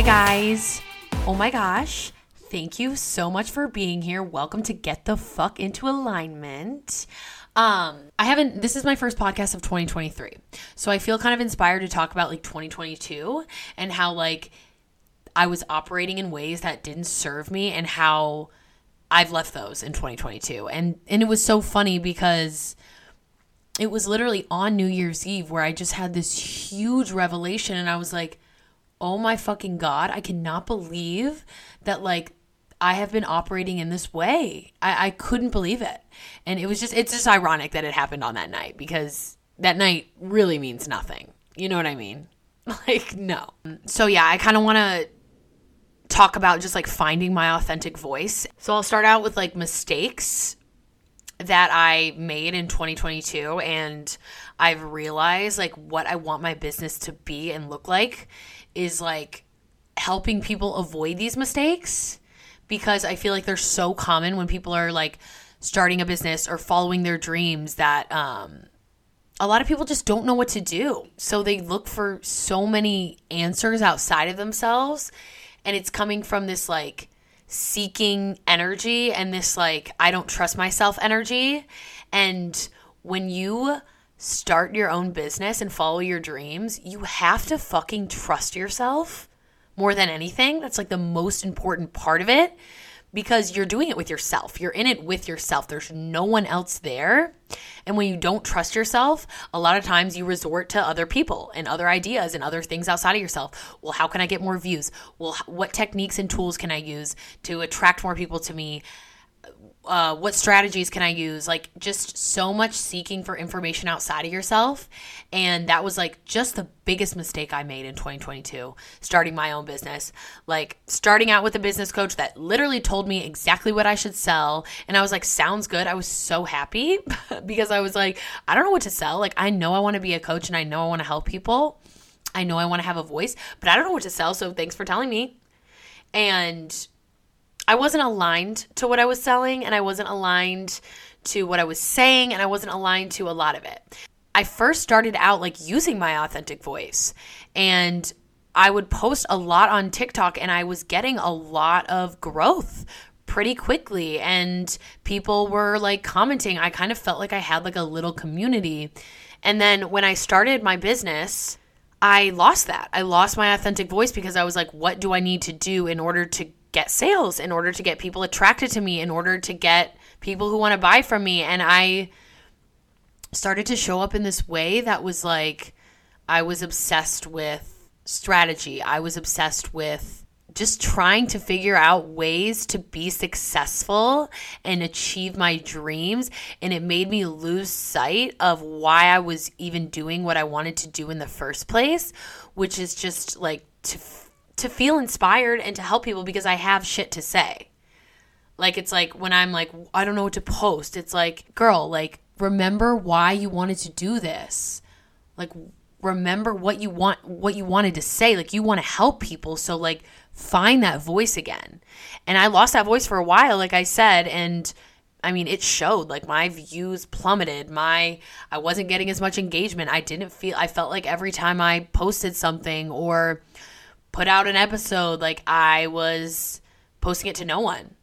Hi, guys. Oh my gosh. Thank you so much for being here. Welcome to Get the Fuck into Alignment. Um, I haven't, this is my first podcast of 2023. So I feel kind of inspired to talk about like 2022 and how like I was operating in ways that didn't serve me and how I've left those in 2022. And, and it was so funny because it was literally on New Year's Eve where I just had this huge revelation and I was like, oh my fucking God, I cannot believe that like I have been operating in this way. I, I couldn't believe it. And it was just, it's just ironic that it happened on that night because that night really means nothing. You know what I mean? Like, no. So, yeah, I kind of want to talk about just like finding my authentic voice. So, I'll start out with like mistakes that I made in 2022 and I've realized like what I want my business to be and look like is like helping people avoid these mistakes because I feel like they're so common when people are like starting a business or following their dreams that um a lot of people just don't know what to do. So they look for so many answers outside of themselves and it's coming from this like seeking energy and this like I don't trust myself energy and when you start your own business and follow your dreams, you have to fucking trust yourself more than anything. That's like the most important part of it because you're doing it with yourself. You're in it with yourself. There's no one else there. And when you don't trust yourself, a lot of times you resort to other people and other ideas and other things outside of yourself. Well, how can I get more views? Well, what techniques and tools can I use to attract more people to me? Uh, what strategies can I use? Like, just so much seeking for information outside of yourself. And that was like just the biggest mistake I made in 2022, starting my own business. Like, starting out with a business coach that literally told me exactly what I should sell. And I was like, sounds good. I was so happy because I was like, I don't know what to sell. Like, I know I want to be a coach and I know I want to help people. I know I want to have a voice, but I don't know what to sell. So, thanks for telling me. And I wasn't aligned to what I was selling and I wasn't aligned to what I was saying and I wasn't aligned to a lot of it. I first started out like using my authentic voice and I would post a lot on TikTok and I was getting a lot of growth pretty quickly and people were like commenting. I kind of felt like I had like a little community. And then when I started my business, I lost that. I lost my authentic voice because I was like, what do I need to do in order to get sales, in order to get people attracted to me, in order to get people who want to buy from me. And I started to show up in this way that was like, I was obsessed with strategy. I was obsessed with just trying to figure out ways to be successful and achieve my dreams. And it made me lose sight of why I was even doing what I wanted to do in the first place, which is just like to to feel inspired and to help people because I have shit to say. Like it's like when I'm like I don't know what to post. It's like, girl, like remember why you wanted to do this. Like remember what you want what you wanted to say. Like you want to help people, so like find that voice again. And I lost that voice for a while like I said and I mean, it showed like my views plummeted. My I wasn't getting as much engagement. I didn't feel I felt like every time I posted something or put out an episode, like I was posting it to no one.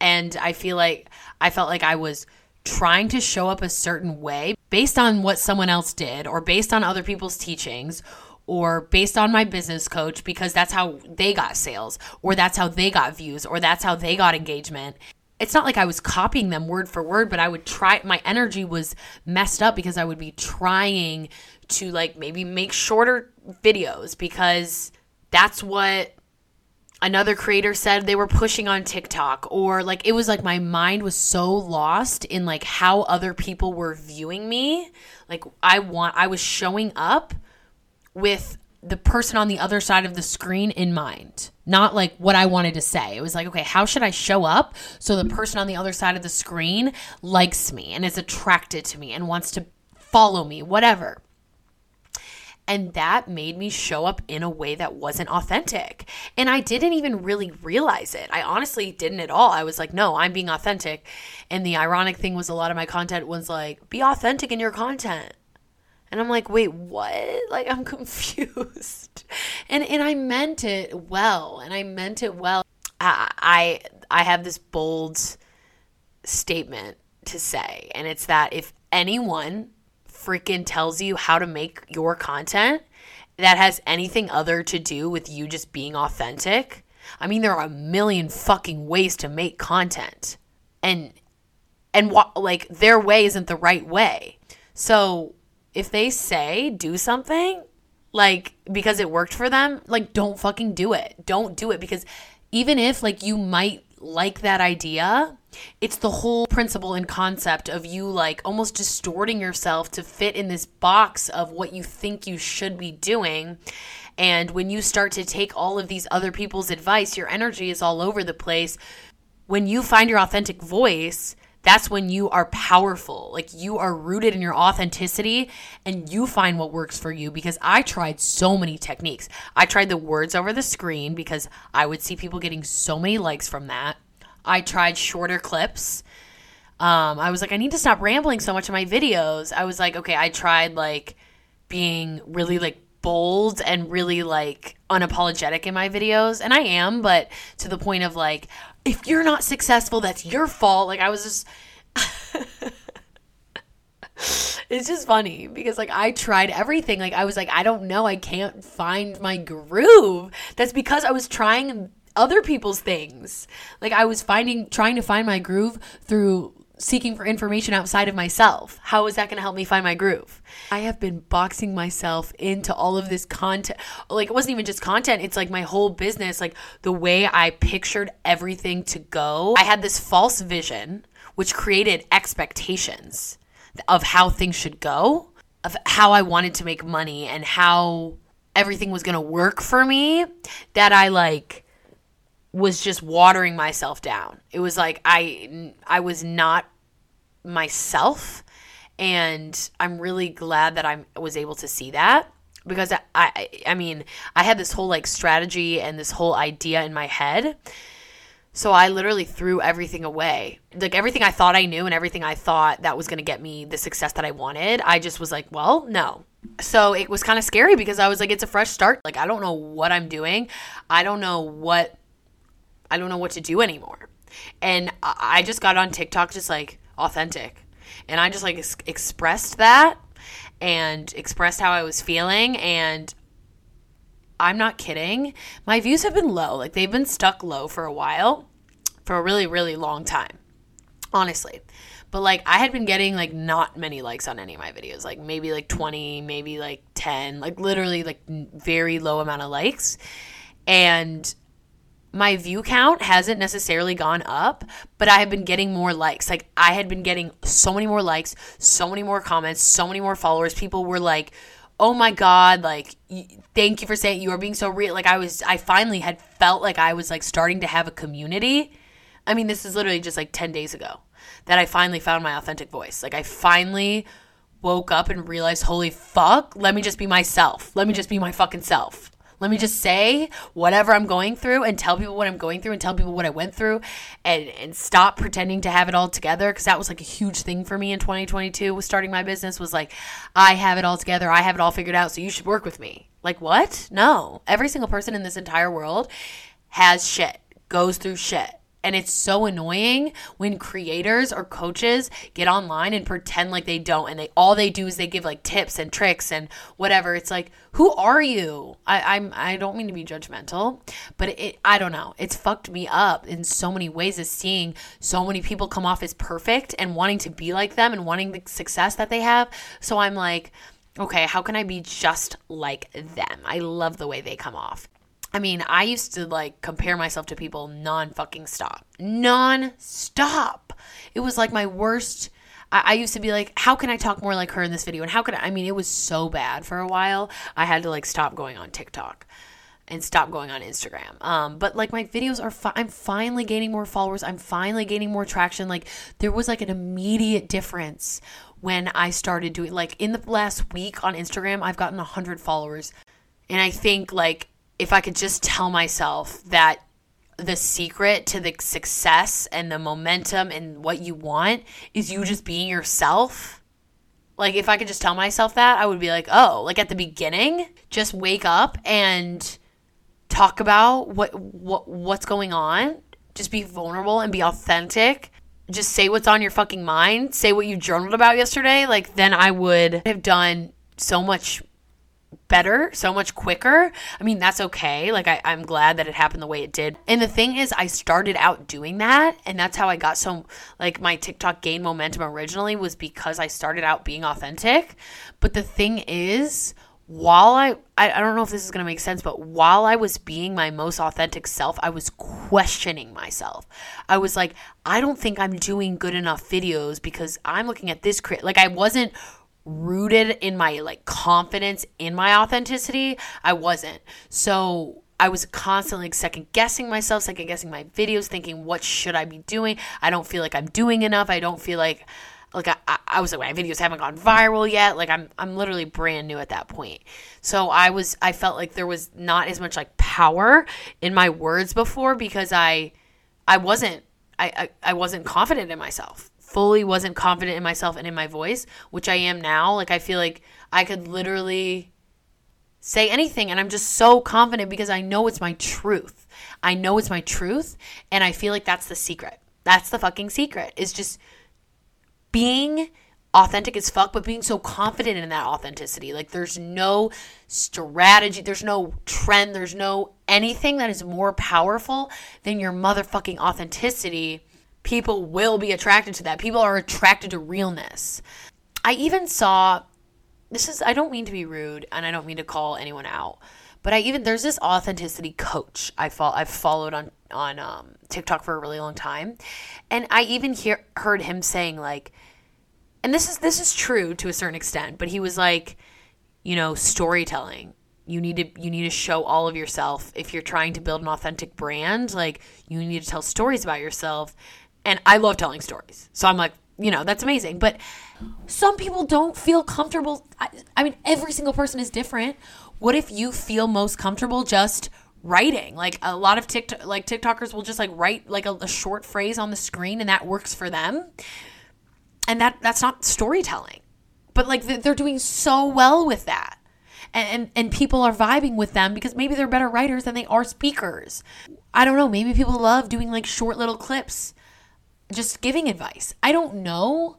And I feel like I felt like I was trying to show up a certain way based on what someone else did or based on other people's teachings or based on my business coach because that's how they got sales or that's how they got views or that's how they got engagement. It's not like I was copying them word for word, but I would try my energy was messed up because I would be trying to like maybe make shorter videos because that's what another creator said they were pushing on TikTok or like it was like my mind was so lost in like how other people were viewing me. Like I want I was showing up with the person on the other side of the screen in mind not like what I wanted to say. It was like okay how should I show up so the person on the other side of the screen likes me and is attracted to me and wants to follow me whatever and that made me show up in a way that wasn't authentic. And I didn't even really realize it. I honestly didn't at all. I was like, no, I'm being authentic. And the ironic thing was, a lot of my content was like, be authentic in your content. And I'm like, wait, what? Like, I'm confused. and and I meant it well, and I meant it well. I I, I have this bold statement to say, and it's that if anyone freaking tells you how to make your content that has anything other to do with you just being authentic, I mean, there are a million fucking ways to make content, and and like their way isn't the right way. So if they say do something, like because it worked for them, like don't fucking do it. Don't do it because even if like you might like that idea, it's the whole principle and concept of you like almost distorting yourself to fit in this box of what you think you should be doing. And when you start to take all of these other people's advice, your energy is all over the place. When you find your authentic voice, that's when you are powerful. Like you are rooted in your authenticity and you find what works for you. Because I tried so many techniques. I tried the words over the screen because I would see people getting so many likes from that. I tried shorter clips. Um, I was like, I need to stop rambling so much in my videos. I was like, okay, I tried like being really like bold and really like unapologetic in my videos and I am but to the point of like if you're not successful that's your fault like I was just it's just funny because like I tried everything like I was like I don't know I can't find my groove that's because I was trying other people's things like I was finding trying to find my groove through seeking for information outside of myself. How is that going to help me find my groove? I have been boxing myself into all of this content. Like, it wasn't even just content, it's like my whole business, like the way I pictured everything to go. I had this false vision, which created expectations of how things should go, of how I wanted to make money, and how everything was going to work for me that I like was just watering myself down. It was like I I was not myself and I'm really glad that I was able to see that because I, I I mean, I had this whole like strategy and this whole idea in my head. So I literally threw everything away. Like everything I thought I knew and everything I thought that was going to get me the success that I wanted, I just was like, well, no. So it was kind of scary because I was like it's a fresh start. Like I don't know what I'm doing. I don't know what I don't know what to do anymore. And I just got on TikTok just like authentic. And I just like ex- expressed that and expressed how I was feeling. And I'm not kidding. My views have been low. Like they've been stuck low for a while, for a really, really long time, honestly. But like I had been getting like not many likes on any of my videos, like maybe like 20, maybe like 10, like literally like very low amount of likes. And my view count hasn't necessarily gone up, but I have been getting more likes. Like I had been getting so many more likes, so many more comments, so many more followers. People were like, "Oh my god, like thank you for saying you are being so real." Like I was I finally had felt like I was like starting to have a community. I mean, this is literally just like 10 days ago that I finally found my authentic voice. Like I finally woke up and realized, "Holy fuck, let me just be myself. Let me just be my fucking self." Let me just say whatever I'm going through and tell people what I'm going through and tell people what I went through and, and stop pretending to have it all together because that was like a huge thing for me in 2022 with starting my business was like I have it all together. I have it all figured out. So you should work with me. Like what? No. Every single person in this entire world has shit, goes through shit. And it's so annoying when creators or coaches get online and pretend like they don't and they all they do is they give like tips and tricks and whatever. It's like, who are you? I, I'm I don't mean to be judgmental, but it I don't know. It's fucked me up in so many ways as seeing so many people come off as perfect and wanting to be like them and wanting the success that they have. So I'm like, okay, how can I be just like them? I love the way they come off. I mean, I used to like compare myself to people non fucking stop. Non stop. It was like my worst. I, I, used to be like, how can I talk more like her in this video? And how could I? I mean, it was so bad for a while. I had to like stop going on TikTok and stop going on Instagram. Um, but like my videos are, fi- I'm finally gaining more followers. I'm finally gaining more traction. Like there was like an immediate difference when I started doing, like in the last week on Instagram, I've gotten 100 followers. And I think like if I could just tell myself that the secret to the success and the momentum and what you want is you just being yourself, Like if I could just tell myself that, I would be like, "Oh, like at the beginning, just wake up and talk about what what what's going on. Just be vulnerable and be authentic. Just say what's on your fucking mind. Say what you journaled about yesterday. Like then I would have done so much better, so much quicker. I mean, that's okay. Like, I, I'm glad that it happened the way it did. And the thing is, I started out doing that. And that's how I got so, like, my TikTok gained momentum originally was because I started out being authentic. But the thing is, while I, I, I don't know if this is going to make sense, but while I was being my most authentic self, I was questioning myself. I was like, I don't think I'm doing good enough videos because I'm looking at this crit. Like, I wasn't rooted in my like confidence in my authenticity. I wasn't. So I was constantly second guessing myself, second guessing my videos, thinking, what should I be doing? I don't feel like I'm doing enough. I don't feel like like I, I was like my videos haven't gone viral yet like i'm i'm literally brand new at that point so i was i felt like there was not as much like power in my words before because i i wasn't i i, I wasn't confident in myself fully wasn't confident in myself and in my voice, which I am now. Like I feel like I could literally say anything and I'm just so confident because I know it's my truth. I know it's my truth and I feel like that's the secret. That's the fucking secret. Is just being authentic as fuck, but being so confident in that authenticity. Like there's no strategy, there's no trend, there's no anything that is more powerful than your motherfucking authenticity people will be attracted to that. People are attracted to realness. I even saw this is I don't mean to be rude and I don't mean to call anyone out, but I even there's this authenticity coach I follow I've followed on on um, TikTok for a really long time, and I even hear heard him saying like, and this is this is true to a certain extent, but he was like, you know, storytelling you need to you need to show all of yourself if you're trying to build an authentic brand like you need to tell stories about yourself and I love telling stories. So I'm like, you know, that's amazing. But some people don't feel comfortable. I, I mean, every single person is different. What if you feel most comfortable just writing? Like a lot of TikTok, like TikTokers will just like write like a, a short phrase on the screen, and that works for them. And that that's not storytelling, but like they're doing so well with that. And, and, and people are vibing with them because maybe they're better writers than they are speakers. I don't know. Maybe people love doing like short little clips just giving advice. I don't know,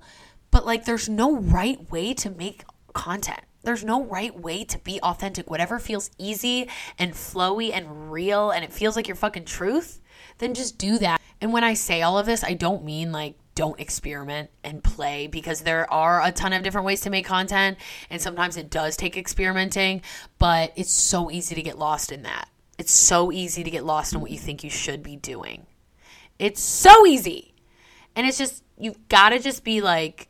but like there's no right way to make content. There's no right way to be authentic. Whatever feels easy and flowy and real and it feels like your fucking truth, then just do that. And when I say all of this, I don't mean like don't experiment and play because there are a ton of different ways to make content and sometimes it does take experimenting, but it's so easy to get lost in that. It's so easy to get lost in what you think you should be doing. It's so easy. And it's just, you've got to just be like,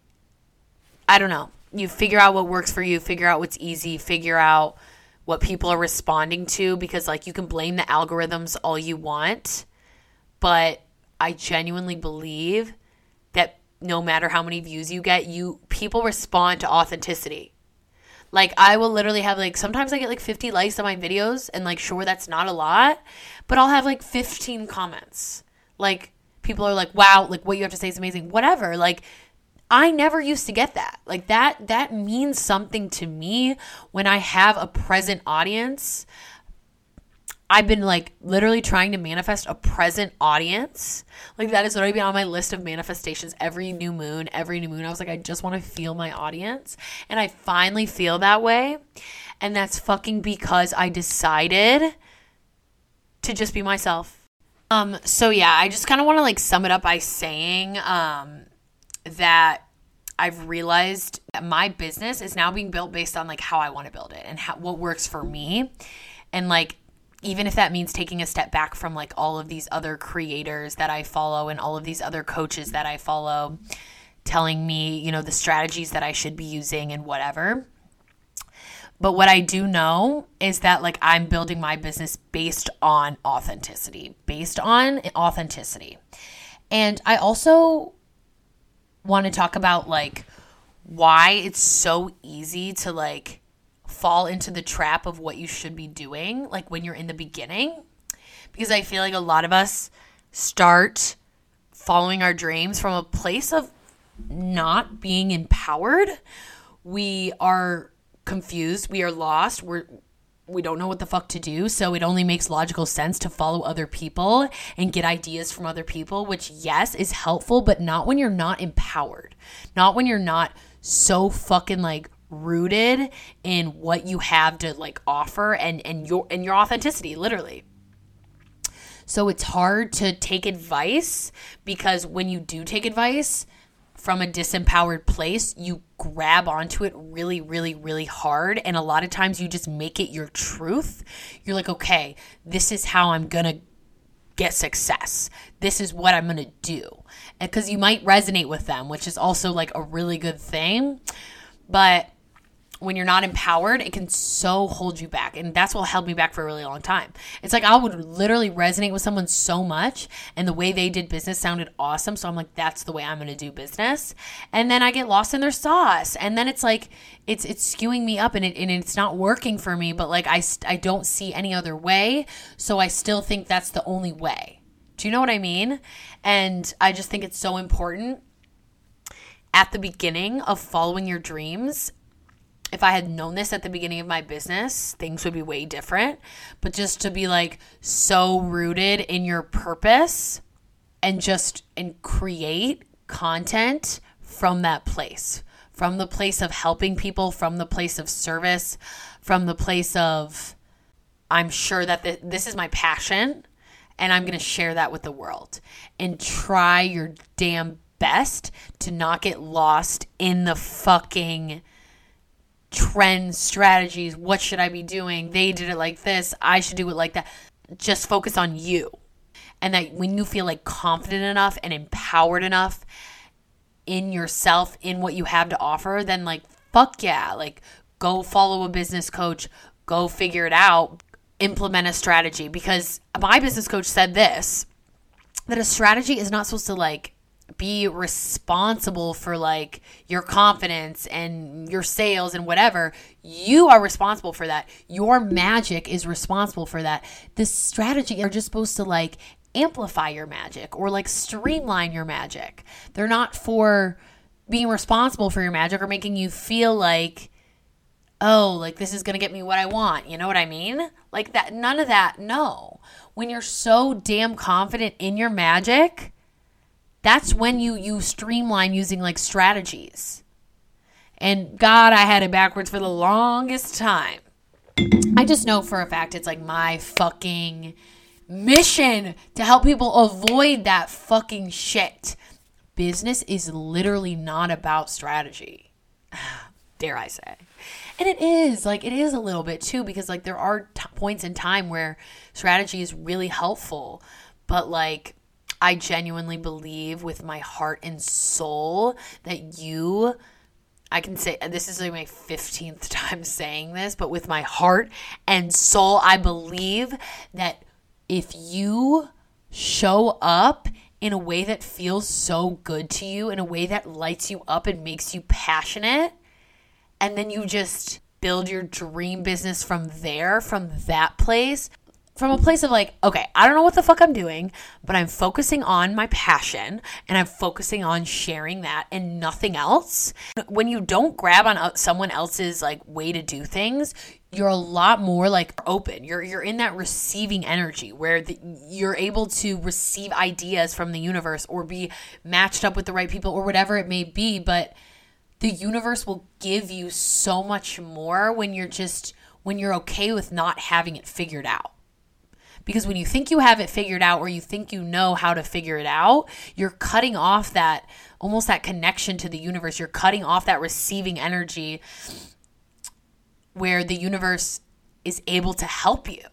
I don't know. You figure out what works for you, figure out what's easy, figure out what people are responding to because, like, you can blame the algorithms all you want. But I genuinely believe that no matter how many views you get, you people respond to authenticity. Like I will literally have like sometimes I get like 50 likes on my videos and like sure that's not a lot, but I'll have like 15 comments. Like people are like, wow, like what you have to say is amazing, whatever. Like, I never used to get that. Like that that means something to me when I have a present audience. I've been like literally trying to manifest a present audience. Like that has already been on my list of manifestations every new moon, every new moon. I was like I just want to feel my audience and I finally feel that way. And that's fucking because I decided to just be myself um, so yeah, I just kind of want to like sum it up by saying um, that I've realized that my business is now being built based on like how I want to build it and how, what works for me. And like, even if that means taking a step back from like all of these other creators that I follow and all of these other coaches that I follow telling me, you know, the strategies that I should be using and whatever. But what I do know is that like I'm building my business based on authenticity, based on authenticity. And I also want to talk about like why it's so easy to like fall into the trap of what you should be doing like when you're in the beginning because I feel like a lot of us start following our dreams from a place of not being empowered we are confused, we are lost, we're we don't know what the fuck to do. So it only makes logical sense to follow other people and get ideas from other people, which, yes, is helpful, but not when you're not empowered. Not when you're not so fucking like rooted in what you have to like offer and and your and your authenticity literally so it's hard to take advice because when you do take advice from a disempowered place, you grab onto it really, really, really hard. And a lot of times you just make it your truth. You're like, okay, this is how I'm going to get success. This is what I'm going to do. Because you might resonate with them, which is also like a really good thing. But when you're not empowered, it can so hold you back. And that's what held me back for a really long time. It's like I would literally resonate with someone so much and the way they did business sounded awesome. So I'm like, that's the way I'm gonna do business. And then I get lost in their sauce. And then it's like it's it's skewing me up and it and it's not working for me, but like I I don't see any other way. So I still think that's the only way. Do you know what I mean? And I just think it's so important at the beginning of following your dreams if I had known this at the beginning of my business, things would be way different. But just to be like so rooted in your purpose and just and create content from that place, from the place of helping people, from the place of service, from the place of I'm sure that this is my passion and I'm going to share that with the world and try your damn best to not get lost in the fucking trends, strategies. What should I be doing? They did it like this. I should do it like that. Just focus on you. And that when you feel like confident enough and empowered enough in yourself, in what you have to offer, then like, fuck yeah. Like, go follow a business coach, go figure it out, implement a strategy. Because my business coach said this that a strategy is not supposed to like be responsible for like your confidence and your sales and whatever. You are responsible for that. Your magic is responsible for that. The strategy are just supposed to like amplify your magic or like streamline your magic. They're not for being responsible for your magic or making you feel like oh, like this is going to get me what I want. You know what I mean? Like that none of that. No. When you're so damn confident in your magic, that's when you you streamline using like strategies. And God, I had it backwards for the longest time. I just know for a fact it's like my fucking mission to help people avoid that fucking shit. Business is literally not about strategy. Dare I say. And it is, like, it is a little bit too, because, like, there are t- points in time where strategy is really helpful. But, like, I genuinely believe with my heart and soul that you I can say this is like my 15th time saying this, but with my heart and soul, I believe that if you show up in a way that feels so good to you, in a way that lights you up and makes you passionate, and then you just build your dream business from there, from that place, from a place of like, okay, I don't know what the fuck I'm doing, but I'm focusing on my passion and I'm focusing on sharing that and nothing else. When you don't grab on uh, someone else's like way to do things, you're a lot more like open. You're you're in that receiving energy where the, you're able to receive ideas from the universe or be matched up with the right people or whatever it may be, but the universe will give you so much more when you're just when you're okay with not having it figured out. Because when you think you have it figured out or you think you know how to figure it out, you're cutting off that almost that connection to the universe. You're cutting off that receiving energy where the universe is able to help you.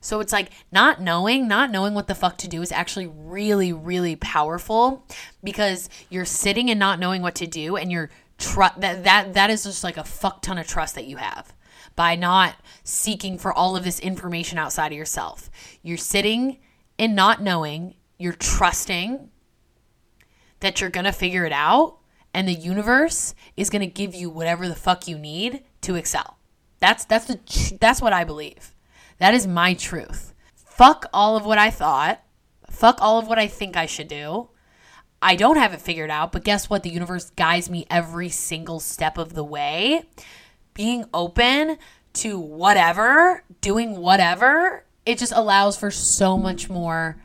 So it's like not knowing, not knowing what the fuck to do is actually really, really powerful because you're sitting and not knowing what to do and you're tr- that that that is just like a fuck ton of trust that you have by not seeking for all of this information outside of yourself. You're sitting and not knowing, you're trusting that you're going to figure it out and the universe is going to give you whatever the fuck you need to excel. That's that's the that's what I believe. That is my truth. Fuck all of what I thought. Fuck all of what I think I should do. I don't have it figured out, but guess what? The universe guides me every single step of the way. Being open to whatever, doing whatever, it just allows for so much more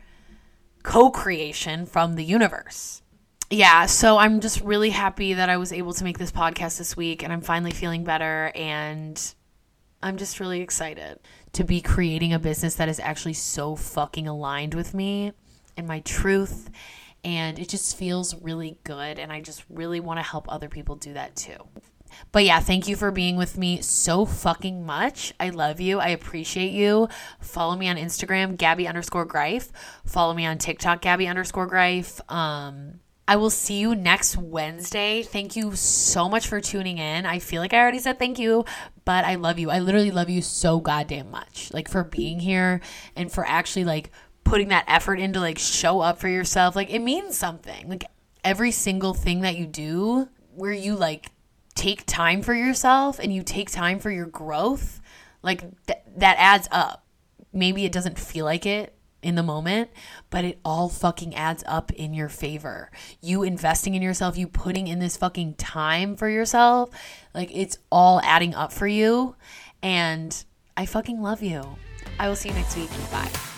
co creation from the universe. Yeah, so I'm just really happy that I was able to make this podcast this week and I'm finally feeling better and I'm just really excited to be creating a business that is actually so fucking aligned with me and my truth and it just feels really good and I just really want to help other people do that too. But yeah, thank you for being with me so fucking much. I love you. I appreciate you. Follow me on Instagram, Gabby underscore Greif. Follow me on TikTok, Gabby underscore Greif. Um, I will see you next Wednesday. Thank you so much for tuning in. I feel like I already said thank you, but I love you. I literally love you so goddamn much. Like for being here and for actually like putting that effort into like show up for yourself. Like it means something. Like every single thing that you do where you like take time for yourself and you take time for your growth, like th- that adds up. Maybe it doesn't feel like it in the moment, but it all fucking adds up in your favor. You investing in yourself, you putting in this fucking time for yourself, like it's all adding up for you. And I fucking love you. I will see you next week. Bye.